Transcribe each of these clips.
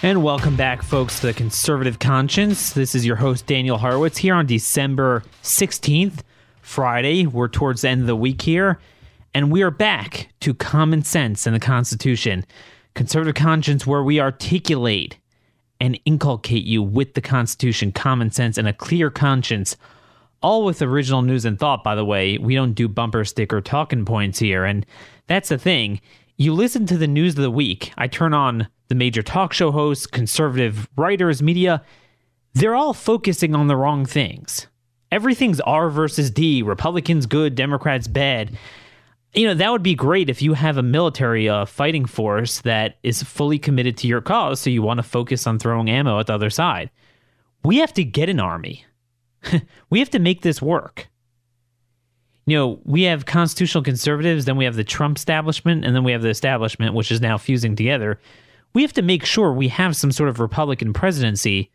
And welcome back, folks, to the Conservative Conscience. This is your host, Daniel Horowitz, here on December 16th, Friday. We're towards the end of the week here, and we are back to common sense and the Constitution. Conservative Conscience, where we articulate and inculcate you with the Constitution, common sense, and a clear conscience. All with original news and thought, by the way. We don't do bumper sticker talking points here. And that's the thing. You listen to the news of the week. I turn on the major talk show hosts, conservative writers, media, they're all focusing on the wrong things. Everything's R versus D, Republicans good, Democrats bad. You know, that would be great if you have a military uh, fighting force that is fully committed to your cause, so you want to focus on throwing ammo at the other side. We have to get an army. we have to make this work. You know, we have constitutional conservatives, then we have the Trump establishment, and then we have the establishment, which is now fusing together we have to make sure we have some sort of Republican presidency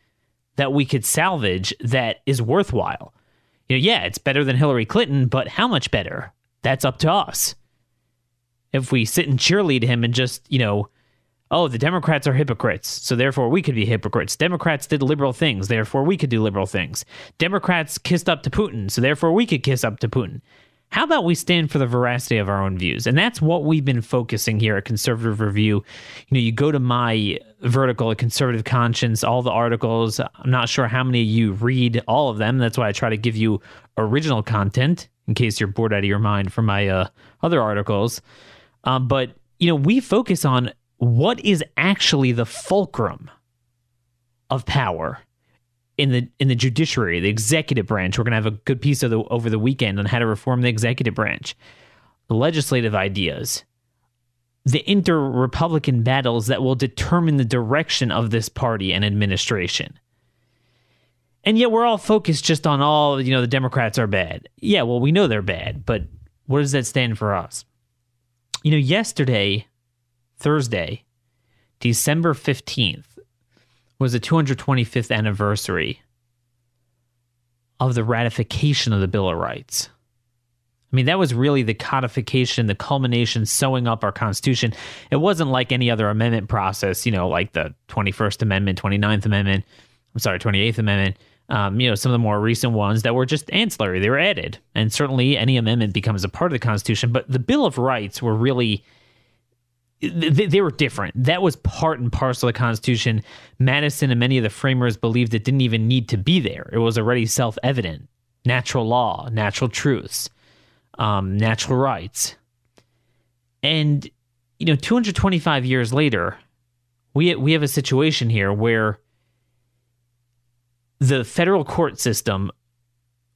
that we could salvage that is worthwhile. You know, yeah, it's better than Hillary Clinton, but how much better? That's up to us. If we sit and cheerlead him and just, you know, oh, the Democrats are hypocrites, so therefore we could be hypocrites. Democrats did liberal things, therefore we could do liberal things. Democrats kissed up to Putin, so therefore we could kiss up to Putin. How about we stand for the veracity of our own views? And that's what we've been focusing here at Conservative Review. You know, you go to my vertical at Conservative Conscience, all the articles. I'm not sure how many of you read all of them. That's why I try to give you original content in case you're bored out of your mind from my uh, other articles. Um, but, you know, we focus on what is actually the fulcrum of power in the in the judiciary, the executive branch. We're going to have a good piece of the over the weekend on how to reform the executive branch, legislative ideas, the inter-republican battles that will determine the direction of this party and administration. And yet we're all focused just on all, you know, the Democrats are bad. Yeah, well, we know they're bad, but what does that stand for us? You know, yesterday, Thursday, December 15th, was the 225th anniversary of the ratification of the Bill of Rights. I mean, that was really the codification, the culmination, sewing up our Constitution. It wasn't like any other amendment process, you know, like the 21st Amendment, 29th Amendment, I'm sorry, 28th Amendment, um, you know, some of the more recent ones that were just ancillary. They were added. And certainly any amendment becomes a part of the Constitution. But the Bill of Rights were really they, they, were different. That was part and parcel of the Constitution. Madison and many of the framers believed it didn't even need to be there. It was already self evident. Natural law, natural truths, um, natural rights. And, you know, 225 years later, we, we have a situation here where the federal court system,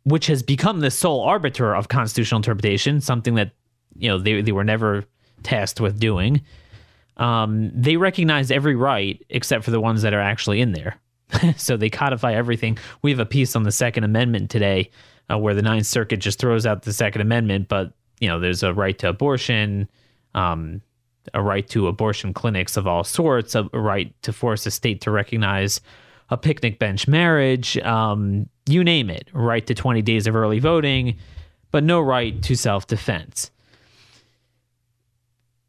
which has become the sole arbiter of constitutional interpretation, something that, you know, they, they were never tasked with doing, um, they recognize every right except for the ones that are actually in there. so they codify everything. We have a piece on the Second Amendment today uh, where the Ninth Circuit just throws out the Second Amendment, but you know there's a right to abortion, um, a right to abortion clinics of all sorts, a, right to force a state to recognize a picnic bench marriage, um, you name it, right to 20 days of early voting, but no right to self defense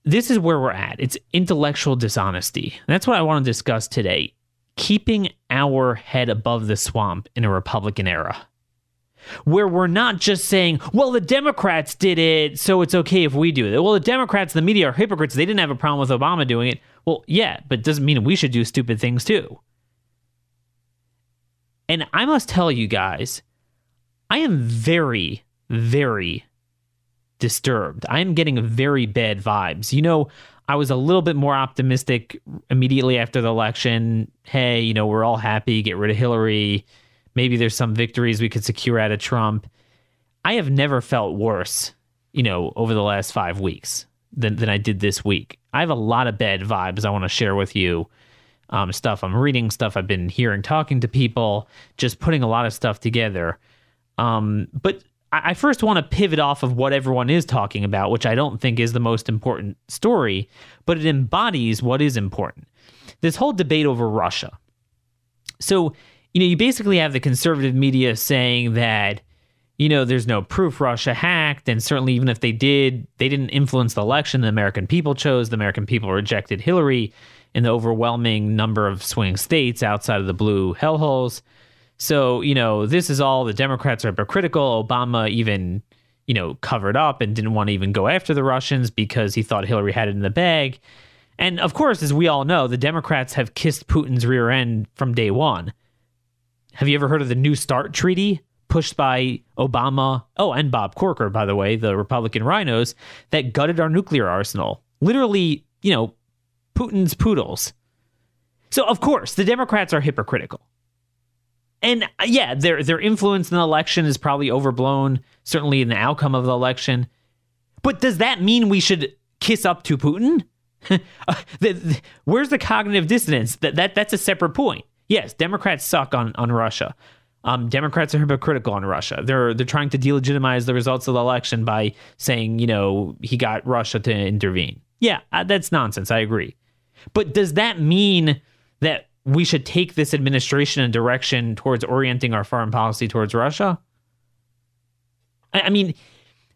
this is where we're at. It's intellectual dishonesty. That's what I want to discuss today. Keeping our head above the swamp in a Republican era. Where we're not just saying, well, the Democrats did it, so it's okay if we do it. Well, the Democrats, the media are hypocrites. They didn't have a problem with Obama doing it. Well, yeah, but doesn't mean we should do stupid things too. And I must tell you guys, I am very, very disturbed. I am getting very bad vibes. You know, I was a little bit more optimistic immediately after the election. Hey, you know, we're all happy, get rid of Hillary. Maybe there's some victories we could secure out of Trump. I have never felt worse, you know, over the last five weeks than, than I did this week. I have a lot of bad vibes I want to share with you. um, stuff I'm reading, stuff I've been hearing, talking to people, just putting a lot of stuff together. Um, but I, I first want to pivot off of what everyone is talking about, which I don't think is the most important story, but it embodies what is important. This whole debate over Russia. So, you know, you basically have the conservative media saying that you know, there's no proof Russia hacked. And certainly, even if they did, they didn't influence the election. The American people chose. The American people rejected Hillary in the overwhelming number of swing states outside of the blue hellholes. So, you know, this is all the Democrats are hypocritical. Obama even, you know, covered up and didn't want to even go after the Russians because he thought Hillary had it in the bag. And of course, as we all know, the Democrats have kissed Putin's rear end from day one. Have you ever heard of the New START Treaty? pushed by Obama, oh, and Bob Corker, by the way, the Republican rhinos that gutted our nuclear arsenal. Literally, you know, Putin's poodles. So, of course, the Democrats are hypocritical. And uh, yeah, their their influence in the election is probably overblown, certainly in the outcome of the election. But does that mean we should kiss up to Putin? Uh, the, the, where's the cognitive dissonance? That, that that's a separate point. Yes, Democrats suck on, on Russia. Um, Democrats are hypocritical on Russia. They're they're trying to delegitimize the results of the election by saying, you know, he got Russia to intervene. Yeah, uh, that's nonsense. I agree. But does that mean that we should take this administration and direction towards orienting our foreign policy towards Russia? I, I mean,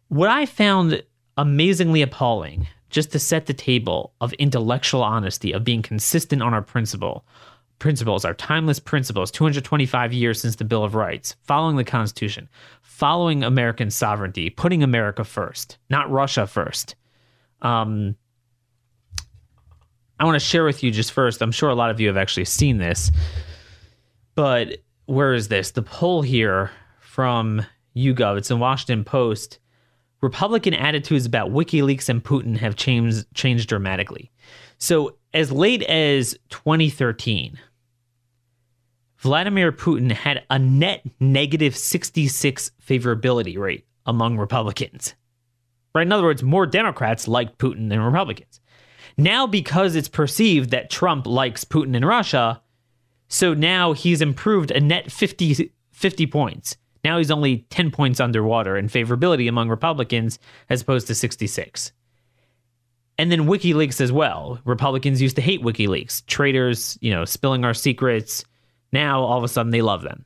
what I found amazingly appalling, just to set the table of intellectual honesty, of being consistent on our principle, principles, our timeless principles, 225 years since the Bill of Rights, following the Constitution, following American sovereignty, putting America first, not Russia first. Um, I want to share with you just first. I'm sure a lot of you have actually seen this, but where is this? The poll here from YouGov, it's in Washington Post. Republican attitudes about WikiLeaks and Putin have changed changed dramatically. So, as late as 2013, Vladimir Putin had a net negative 66 favorability rate among Republicans. Right? In other words, more Democrats liked Putin than Republicans. Now, because it's perceived that Trump likes Putin and Russia, so now he's improved a net 50, 50 points. Now he's only 10 points underwater in favorability among Republicans as opposed to 66. And then WikiLeaks as well. Republicans used to hate WikiLeaks, traitors, you know, spilling our secrets, now, all of a sudden, they love them.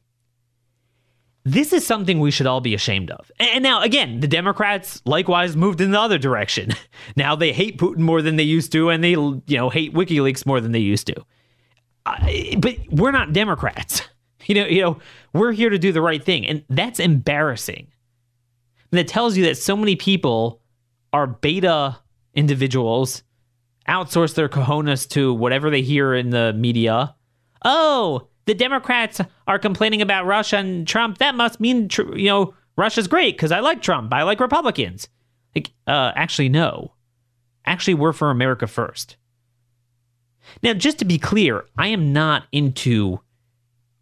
This is something we should all be ashamed of. And now, again, the Democrats likewise moved in the other direction. Now they hate Putin more than they used to, and they, you know, hate WikiLeaks more than they used to. but we're not Democrats. You know, you know, we're here to do the right thing, and that's embarrassing. And that tells you that so many people are beta individuals, outsource their cojones to whatever they hear in the media. Oh, the Democrats are complaining about Russia and Trump, that must mean you know Russia's great because I like Trump. I like Republicans. Like, uh, actually, no. Actually, we're for America first. Now, just to be clear, I am not into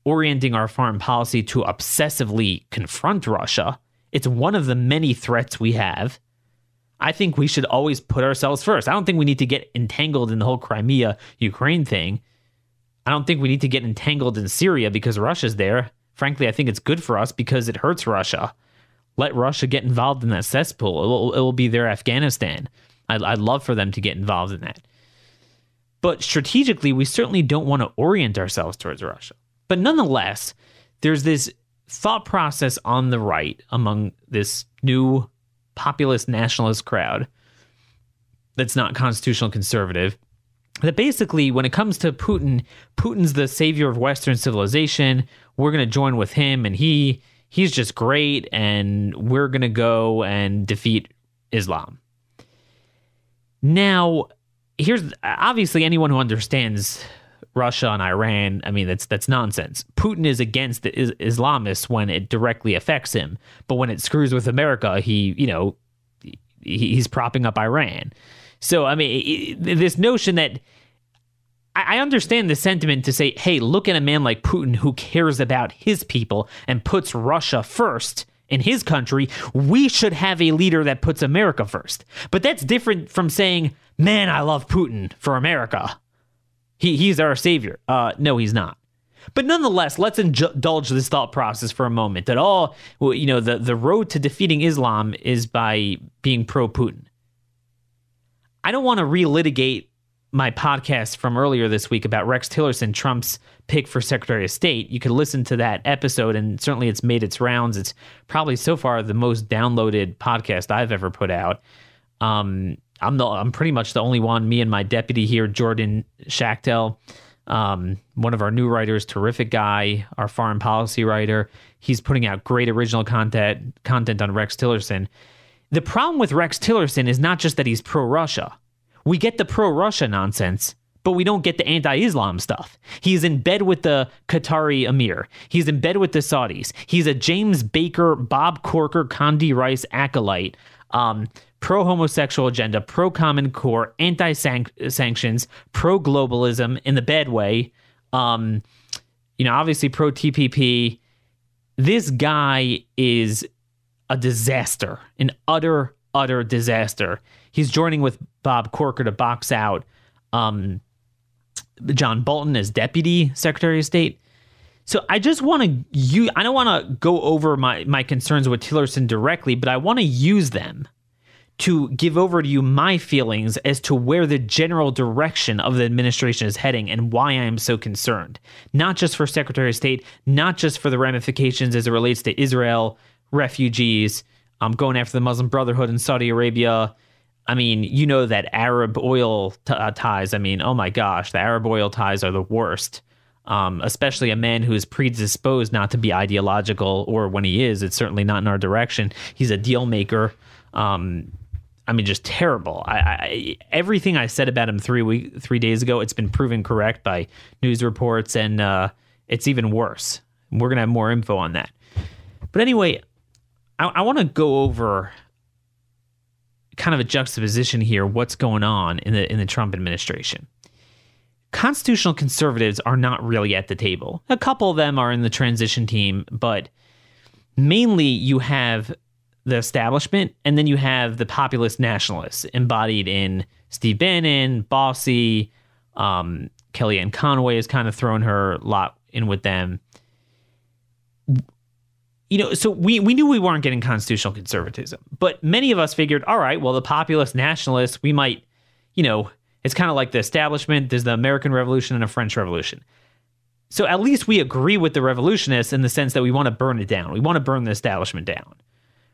orienting our foreign policy to obsessively confront Russia. It's one of the many threats we have. I think we should always put ourselves first. I don't think we need to get entangled in the whole Crimea Ukraine thing. I don't think we need to get entangled in Syria because Russia's there. Frankly, I think it's good for us because it hurts Russia. Let Russia get involved in that cesspool. It will, it will be their Afghanistan. I'd, I'd love for them to get involved in that. But strategically, we certainly don't want to orient ourselves towards Russia. But nonetheless, there's this thought process on the right among this new populist nationalist crowd that's not constitutional conservative that basically, when it comes to Putin, Putin's the savior of Western civilization. We're going to join with him, and he he's just great, and we're going to go and defeat Islam. Now, here's obviously anyone who understands Russia and Iran. I mean, that's that's nonsense. Putin is against the Islamists when it directly affects him, but when it screws with America, he you know he's propping up Iran. So, I mean, this notion that I understand the sentiment to say, hey, look at a man like Putin who cares about his people and puts Russia first in his country. We should have a leader that puts America first. But that's different from saying, man, I love Putin for America. He he's our savior. Uh, no, he's not. But nonetheless, let's indulge this thought process for a moment that all, you know, the, the road to defeating Islam is by being pro Putin. I don't want to relitigate my podcast from earlier this week about Rex Tillerson, Trump's pick for Secretary of State. You could listen to that episode, and certainly it's made its rounds. It's probably so far the most downloaded podcast I've ever put out. Um, I'm the I'm pretty much the only one. Me and my deputy here, Jordan Schachtel, um, one of our new writers, terrific guy, our foreign policy writer. He's putting out great original content content on Rex Tillerson. The problem with Rex Tillerson is not just that he's pro Russia. We get the pro Russia nonsense, but we don't get the anti Islam stuff. He's in bed with the Qatari emir. He's in bed with the Saudis. He's a James Baker, Bob Corker, Condi Rice acolyte. Um, pro homosexual agenda, pro Common Core, anti sanctions, pro globalism in the bad way. Um, you know, obviously pro TPP. This guy is a disaster, an utter, utter disaster. He's joining with Bob Corker to box out um, John Bolton as Deputy Secretary of State. So I just want to you I don't want to go over my my concerns with Tillerson directly, but I want to use them to give over to you my feelings as to where the general direction of the administration is heading and why I am so concerned. Not just for Secretary of State, not just for the ramifications as it relates to Israel, refugees, um, going after the Muslim Brotherhood in Saudi Arabia. I mean, you know that Arab oil t- uh, ties. I mean, oh my gosh, the Arab oil ties are the worst. Um, especially a man who is predisposed not to be ideological, or when he is, it's certainly not in our direction. He's a deal maker. Um, I mean, just terrible. I, I, everything I said about him three week, three days ago, it's been proven correct by news reports, and uh, it's even worse. We're gonna have more info on that. But anyway, I, I want to go over kind of a juxtaposition here. What's going on in the in the Trump administration? Constitutional conservatives are not really at the table. A couple of them are in the transition team, but mainly you have the establishment, and then you have the populist nationalists embodied in Steve Bannon, Bossie, um, Kellyanne Conway has kind of thrown her lot in with them. You know, so we, we knew we weren't getting constitutional conservatism, but many of us figured, all right, well, the populist nationalists, we might, you know, it's kind of like the establishment. There's the American Revolution and a French Revolution. So at least we agree with the revolutionists in the sense that we want to burn it down. We want to burn the establishment down.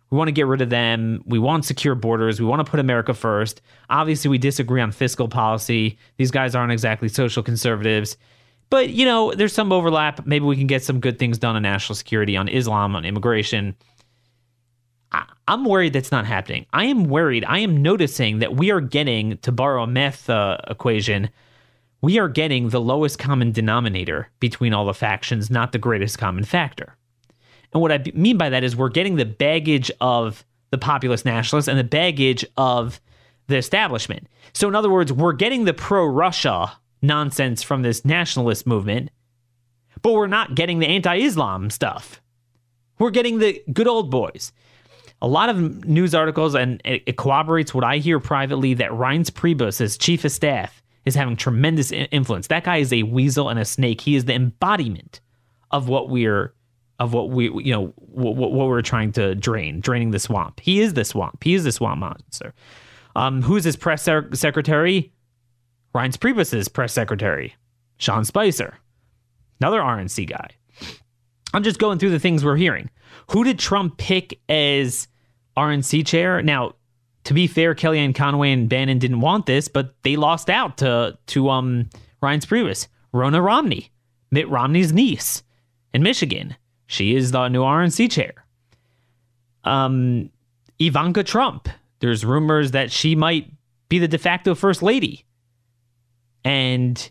We want to get rid of them. We want secure borders. We want to put America first. Obviously, we disagree on fiscal policy. These guys aren't exactly social conservatives. But, you know, there's some overlap. Maybe we can get some good things done on national security, on Islam, on immigration. I- am worried that's not happening. I am worried. I am noticing that we are getting, to borrow a math uh, equation, we are getting the lowest common denominator between all the factions, not the greatest common factor. And what I mean by that is we're getting the baggage of the populist nationalists and the baggage of the establishment. So, in other words, we're getting the pro Russia nonsense from this nationalist movement, but we're not getting the anti Islam stuff. We're getting the good old boys. A lot of news articles, and it, it corroborates what I hear privately that Reince Priebus, as chief of staff, is having tremendous influence. That guy is a weasel and a snake. He is the embodiment of what we're of what we you know what, what we're trying to drain, draining the swamp. He is the swamp. He is the swamp monster. Um, who's his press secretary? Reince Priebus's press secretary, Sean Spicer, another RNC guy. I'm just going through the things we're hearing. Who did Trump pick as RNC chair? Now, to be fair, Kellyanne Conway and Bannon didn't want this, but they lost out to to um Priebus. Ronna Romney, Mitt Romney's niece in Michigan. She is the new RNC chair. Um, Ivanka Trump. There's rumors that she might be the de facto first lady. And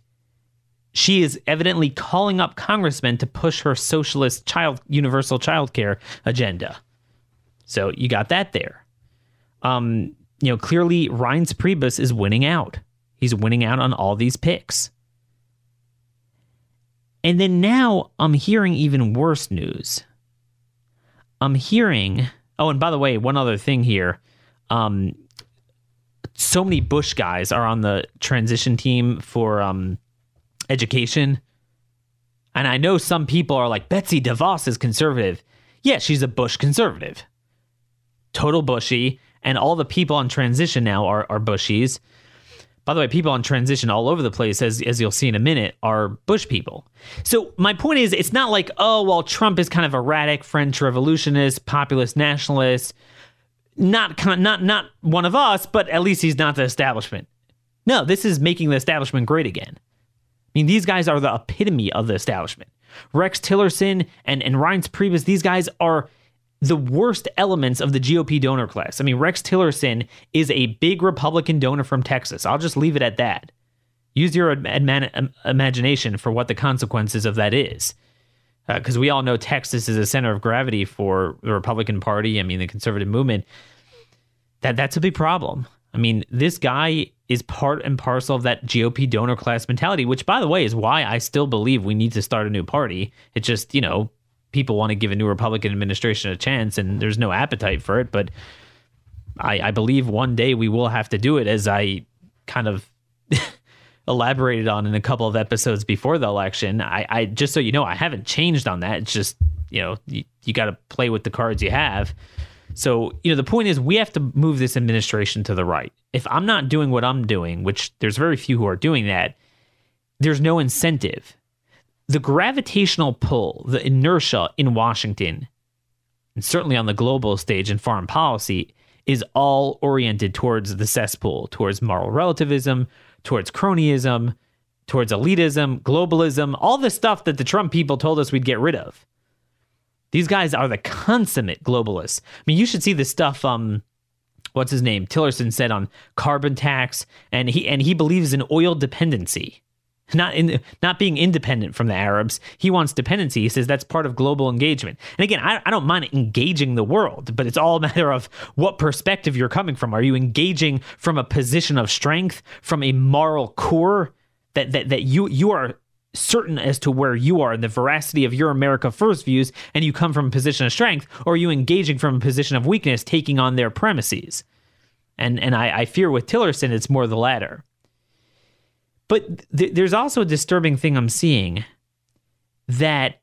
she is evidently calling up congressmen to push her socialist child universal child care agenda. So you got that there. Um, you know, clearly Reince Priebus is winning out. He's winning out on all these picks. And then now I'm hearing even worse news. I'm hearing, oh, and by the way, one other thing here. Um, so many Bush guys are on the transition team for um, education. And I know some people are like, Betsy DeVos is conservative. Yeah, she's a Bush conservative. Total Bushy. And all the people on transition now are, are Bushies. By the way, people on transition all over the place, as, as you'll see in a minute, are Bush people. So my point is, it's not like, oh, well, Trump is kind of erratic, French revolutionist, populist nationalist, not not not one of us, but at least he's not the establishment. No, this is making the establishment great again. I mean, these guys are the epitome of the establishment. Rex Tillerson and, and Reince Priebus, these guys are the worst elements of the GOP donor class. I mean, Rex Tillerson is a big Republican donor from Texas. I'll just leave it at that. Use your imagination for what the consequences of that is. Because uh, we all know Texas is a center of gravity for the Republican Party. I mean, the conservative movement. That that's a big problem. I mean, this guy is part and parcel of that GOP donor class mentality, which, by the way, is why I still believe we need to start a new party. It's just, you know, people want to give a new Republican administration a chance, and there's no appetite for it. But I, I believe one day we will have to do it, as I kind of elaborated on in a couple of episodes before the election. I, I just so you know, I haven't changed on that. It's just, you know, you, you got to play with the cards you have. So, you know, the point is we have to move this administration to the right. If I'm not doing what I'm doing, which there's very few who are doing that, there's no incentive. The gravitational pull, the inertia in Washington, and certainly on the global stage in foreign policy, is all oriented towards the cesspool, towards moral relativism, towards cronyism, towards elitism, globalism, all the stuff that the Trump people told us we'd get rid of. These guys are the consummate globalists. I mean, you should see the stuff. Um, what's his name? Tillerson said on carbon tax, and he and he believes in oil dependency, not in not being independent from the Arabs. He wants dependency. He says that's part of global engagement. And again, I, I don't mind engaging the world, but it's all a matter of what perspective you're coming from. Are you engaging from a position of strength, from a moral core? That, that, that you you are certain as to where you are and the veracity of your America First views, and you come from a position of strength, or are you engaging from a position of weakness, taking on their premises? And and I, I fear with Tillerson, it's more the latter. But th- there's also a disturbing thing I'm seeing that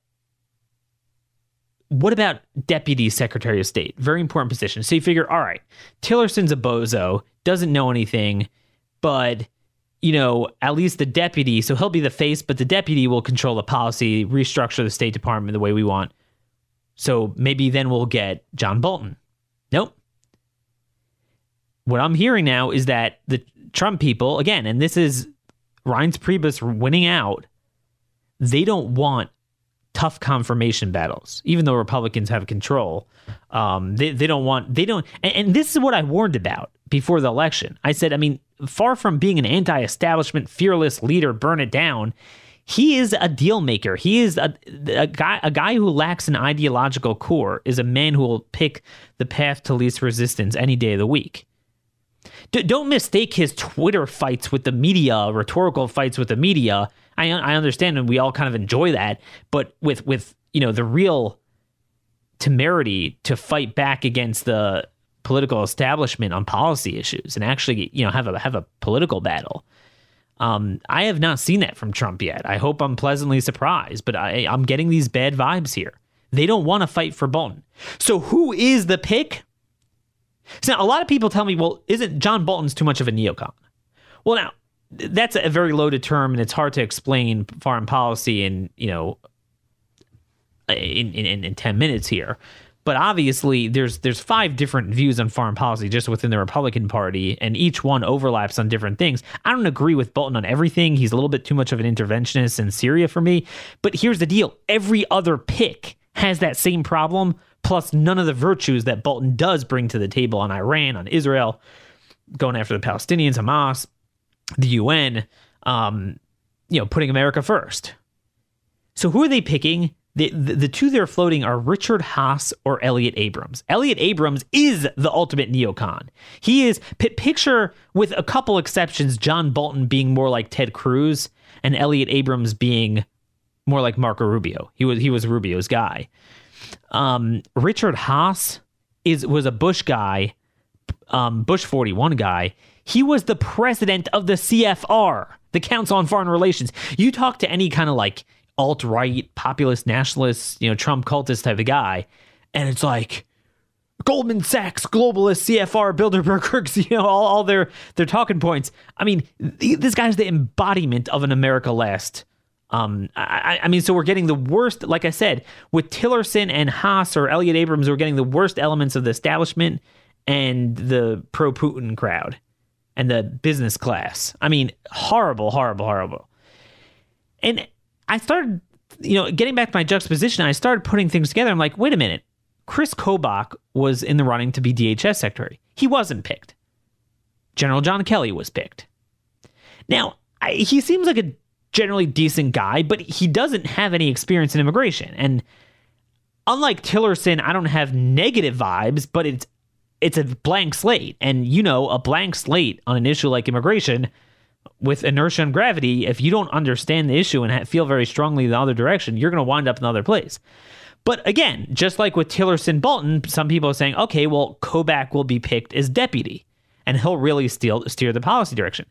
what about deputy secretary of state? Very important position. So you figure, all right, Tillerson's a bozo, doesn't know anything, but you know, at least the deputy, so he'll be the face, but the deputy will control the policy, restructure the State Department the way we want. So maybe then we'll get John Bolton. Nope. What I'm hearing now is that the Trump people, again, and this is Reince Priebus winning out, they don't want tough confirmation battles, even though Republicans have control. Um, they, they don't want, they don't, and, and this is what I warned about before the election. I said, I mean, far from being an anti establishment, fearless leader, burn it down, he is a deal maker. He is a, a, guy a guy who lacks an ideological core is a man who will pick the path to least resistance any day of the week. D- don't mistake his Twitter fights with the media, rhetorical fights with the media. I I understand and we all kind of enjoy that, but with with you know the real temerity to fight back against the political establishment on policy issues and actually, you know, have a have a political battle. Um, I have not seen that from Trump yet. I hope I'm pleasantly surprised, but I, I'm getting these bad vibes here. They don't want to fight for Bolton. So who is the pick? So now a lot of people tell me, well, isn't John Bolton's too much of a neocon? Well, now that's a very loaded term, and it's hard to explain foreign policy in you know in in, in ten minutes here. But obviously, there's there's five different views on foreign policy just within the Republican Party, and each one overlaps on different things. I don't agree with Bolton on everything. He's a little bit too much of an interventionist in Syria for me. But here's the deal: every other pick has that same problem, plus none of the virtues that Bolton does bring to the table on Iran, on Israel, going after the Palestinians, Hamas, the UN, um, you know, putting America first. So who are they picking? The, the, the two they're floating are Richard Haass or Elliott Abrams. Elliott Abrams is the ultimate neocon. He is p- picture with a couple exceptions, John Bolton being more like Ted Cruz and Elliott Abrams being more like Marco Rubio. He was he was Rubio's guy. Um, Richard Haass is was a Bush guy, um, Bush forty one guy. He was the president of the CFR, the Council on Foreign Relations. You talk to any kind of like alt right, populist, nationalist, you know, Trump cultist type of guy, and it's like Goldman Sachs, globalist, CFR, Bilderberg, you know, all, all their their talking points. I mean, this guy's the embodiment of an America Last. Um, I, I mean, so we're getting the worst. Like I said, with Tillerson and Haass or Elliott Abrams, we're getting the worst elements of the establishment and the pro Putin crowd and the business class. I mean, horrible, horrible, horrible. And I started, you know, getting back to my juxtaposition, I started putting things together. I'm like, wait a minute. Chris Kobach was in the running to be DHS secretary. He wasn't picked. General John Kelly was picked. Now, I, he seems like a generally decent guy, but he doesn't have any experience in immigration. And unlike Tillerson, I don't have negative vibes, but it's it's a blank slate. And you know, a blank slate on an issue like immigration with inertia and gravity, if you don't understand the issue and feel very strongly the other direction, you're going to wind up in another place. But again, just like with Tillerson Bolton, some people are saying, okay, well, Kobach will be picked as deputy and he'll really steer, steer the policy direction.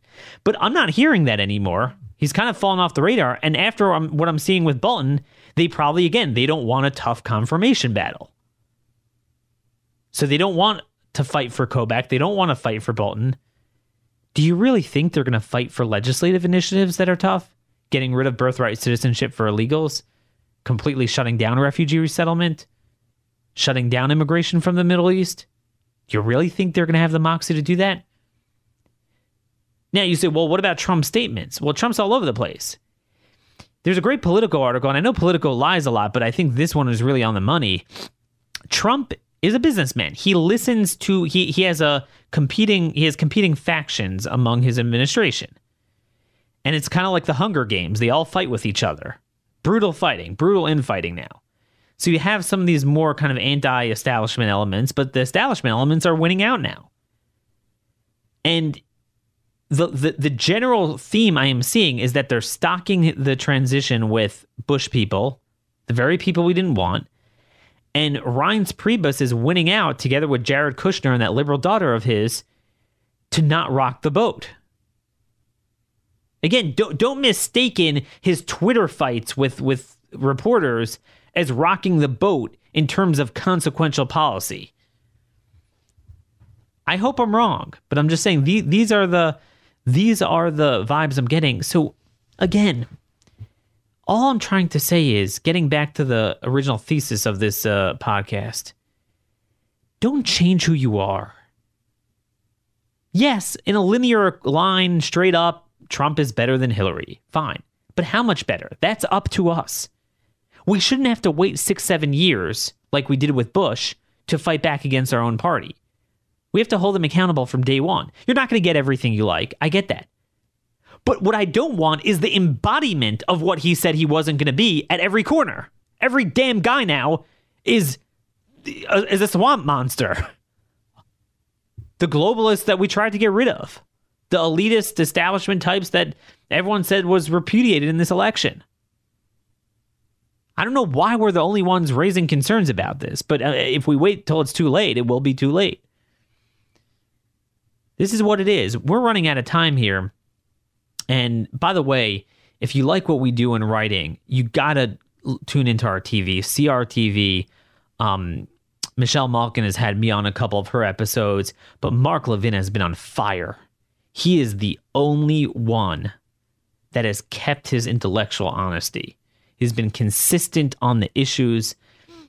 But I'm not hearing that anymore. He's kind of fallen off the radar. And after I'm, what I'm seeing with Bolton, they probably, again, they don't want a tough confirmation battle. So they don't want to fight for Kobach. They don't want to fight for Bolton. Do you really think they're going to fight for legislative initiatives that are tough? Getting rid of birthright citizenship for illegals? Completely shutting down refugee resettlement? Shutting down immigration from the Middle East? You really think they're going to have the moxie to do that? Now you say, well, what about Trump's statements? Well, Trump's all over the place. There's a great Politico article, and I know Politico lies a lot, but I think this one is really on the money. Trump is a businessman. He listens to he he has a competing he has competing factions among his administration. And it's kind of like the Hunger Games. They all fight with each other. Brutal fighting, brutal infighting now. So you have some of these more kind of anti-establishment elements, but the establishment elements are winning out now. And the, the the general theme I am seeing is that they're stocking the transition with Bush people, the very people we didn't want, and Reince Priebus is winning out together with Jared Kushner and that liberal daughter of his to not rock the boat. Again, don't don't mistaken his Twitter fights with with reporters as rocking the boat in terms of consequential policy. I hope I'm wrong, but I'm just saying these, these are the these are the vibes I'm getting. So, again, all I'm trying to say is getting back to the original thesis of this uh, podcast don't change who you are. Yes, in a linear line, straight up, Trump is better than Hillary. Fine. But how much better? That's up to us. We shouldn't have to wait six, seven years, like we did with Bush, to fight back against our own party. We have to hold them accountable from day one. You're not going to get everything you like. I get that. But what I don't want is the embodiment of what he said he wasn't going to be at every corner. Every damn guy now is uh, is a swamp monster. The globalists that we tried to get rid of. The elitist establishment types that everyone said was repudiated in this election. I don't know why we're the only ones raising concerns about this, but uh, if we wait till it's too late, it will be too late. This is what it is. We're running out of time here. And by the way, if you like what we do in writing, you got to tune into our TV, CRTV. Um, Michelle Malkin has had me on a couple of her episodes, but Mark Levin has been on fire. He is the only one that has kept his intellectual honesty. He's been consistent on the issues.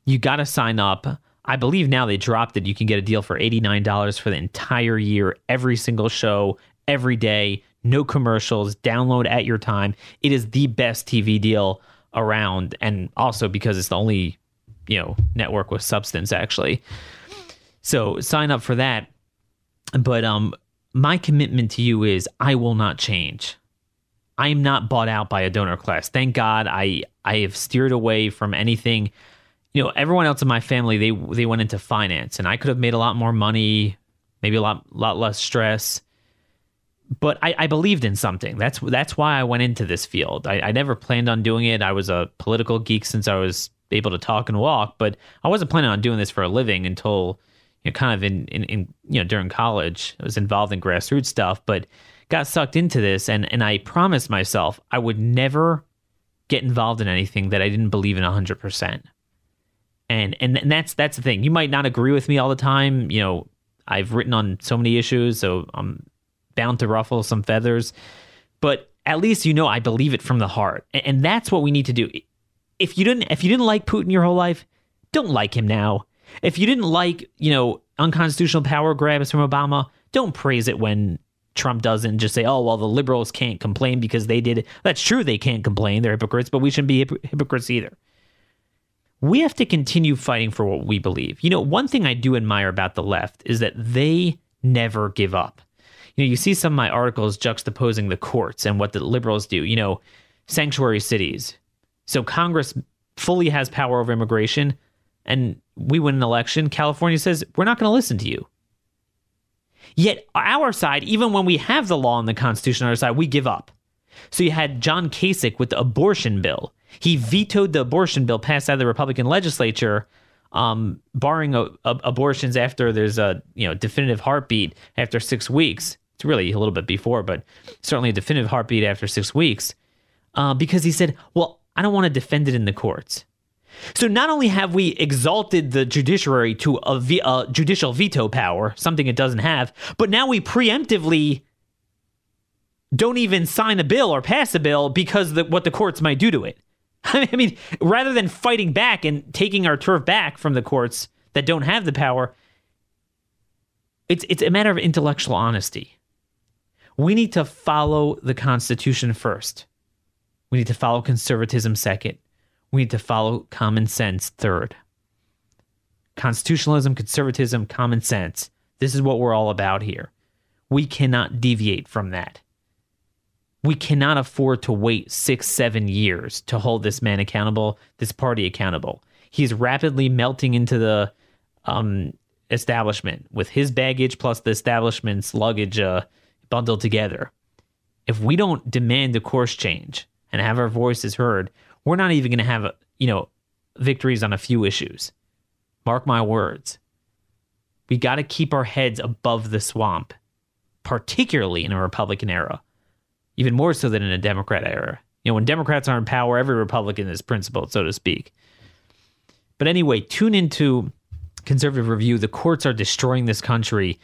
You got to sign up. I believe now they dropped it. You can get a deal for $89 for the entire year, every single show, every day, no commercials, download at your time. It is the best TV deal around. And also because it's the only, you know, network with substance actually. So sign up for that. But um my commitment to you is I will not change. I am not bought out by a donor class. Thank God I I have steered away from anything you know, everyone else in my family they they went into finance, and I could have made a lot more money, maybe a lot lot less stress. But I, I believed in something. That's that's why I went into this field. I, I never planned on doing it. I was a political geek since I was able to talk and walk, but I wasn't planning on doing this for a living until you know, kind of in, in, in, you know, during college. I was involved in grassroots stuff, but got sucked into this. And, and I promised myself I would never get involved in anything that I didn't believe in 100%. And, and, and that's, that's the thing. You might not agree with me all the time. You know, I've written on so many issues, so I'm bound to ruffle some feathers. But at least you know I believe it from the heart, and, and that's what we need to do. If you didn't, if you didn't like Putin your whole life, don't like him now. If you didn't like, you know, unconstitutional power grabs from Obama, don't praise it when Trump doesn't. Just say, oh, well, the liberals can't complain because they did it. That's true, they can't complain. They're hypocrites, but we shouldn't be hypocrites either. We have to continue fighting for what we believe. You know, one thing I do admire about the left is that they never give up. You know, you see some of my articles juxtaposing the courts and what the liberals do. You know, sanctuary cities. So Congress fully has power over immigration, and we win an election. California says, we're not going to listen to you. Yet our side, even when we have the law and the Constitution on our side, we give up. So you had John Kasich with the abortion bill. He vetoed the abortion bill passed out of the Republican legislature, um, barring a, a, abortions after there's a you know definitive heartbeat after six weeks. It's really a little bit before, but certainly a definitive heartbeat after six weeks, uh, because he said, "Well, I don't want to defend it in the courts." So not only have we exalted the judiciary to a, judicial veto power, something it doesn't have, but now we preemptively don't even sign a bill or pass a bill because the, what the courts might do to it. I mean, rather than fighting back and taking our turf back from the courts that don't have the power, it's it's a matter of intellectual honesty. We need to follow the Constitution first. We need to follow conservatism second. We need to follow common sense third. Constitutionalism, conservatism, common sense. This is what we're all about here. We cannot deviate from that we cannot afford to wait six, seven years to hold this man accountable, this party accountable. He's rapidly melting into the um, establishment with his baggage plus the establishment's luggage uh, bundled together. If we don't demand a course change and have our voices heard, we're not even going to have, you know, victories on a few issues. Mark my words. We got to keep our heads above the swamp, particularly in a Republican era even more so than in a Democrat era. You know, when Democrats are in power, every Republican is principled, so to speak. But anyway, tune into Conservative Review. The courts are destroying this country.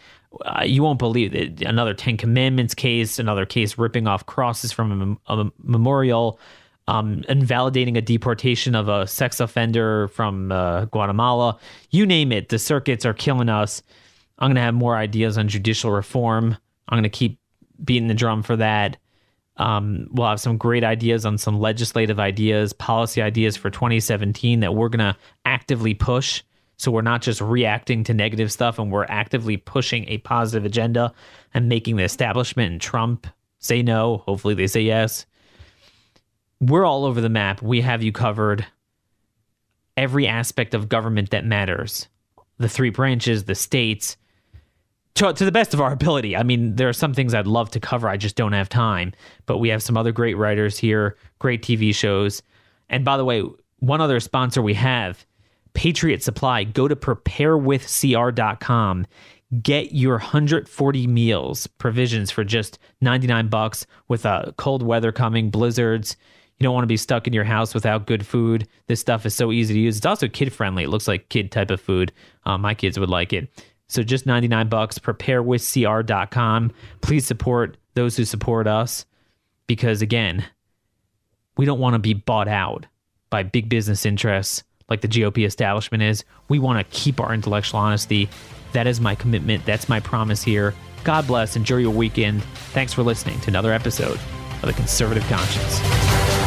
Uh, you won't believe it. Another Ten Commandments case, another case ripping off crosses from a, a memorial, um, invalidating a deportation of a sex offender from uh, Guatemala. You name it. The circuits are killing us. I'm going to have more ideas on judicial reform. I'm going to keep beating the drum for that. Um, we'll have some great ideas on some legislative ideas, policy ideas for 2017 that we're going to actively push. So we're not just reacting to negative stuff and we're actively pushing a positive agenda and making the establishment and Trump say no. Hopefully they say yes. We're all over the map. We have you covered. Every aspect of government that matters the three branches, the states, to, to the best of our ability. I mean, there are some things I'd love to cover. I just don't have time. But we have some other great writers here, great TV shows. And by the way, one other sponsor we have, Patriot Supply. Go to preparewithcr.com. Get your 140 meals provisions for just 99 bucks with uh, cold weather coming, blizzards. You don't want to be stuck in your house without good food. This stuff is so easy to use. It's also kid friendly. It looks like kid type of food. Uh, my kids would like it. So just 99 bucks, preparewithcr.com. Please support those who support us because again, we don't want to be bought out by big business interests like the GOP establishment is. We want to keep our intellectual honesty. That is my commitment. That's my promise here. God bless. Enjoy your weekend. Thanks for listening to another episode of The Conservative Conscience.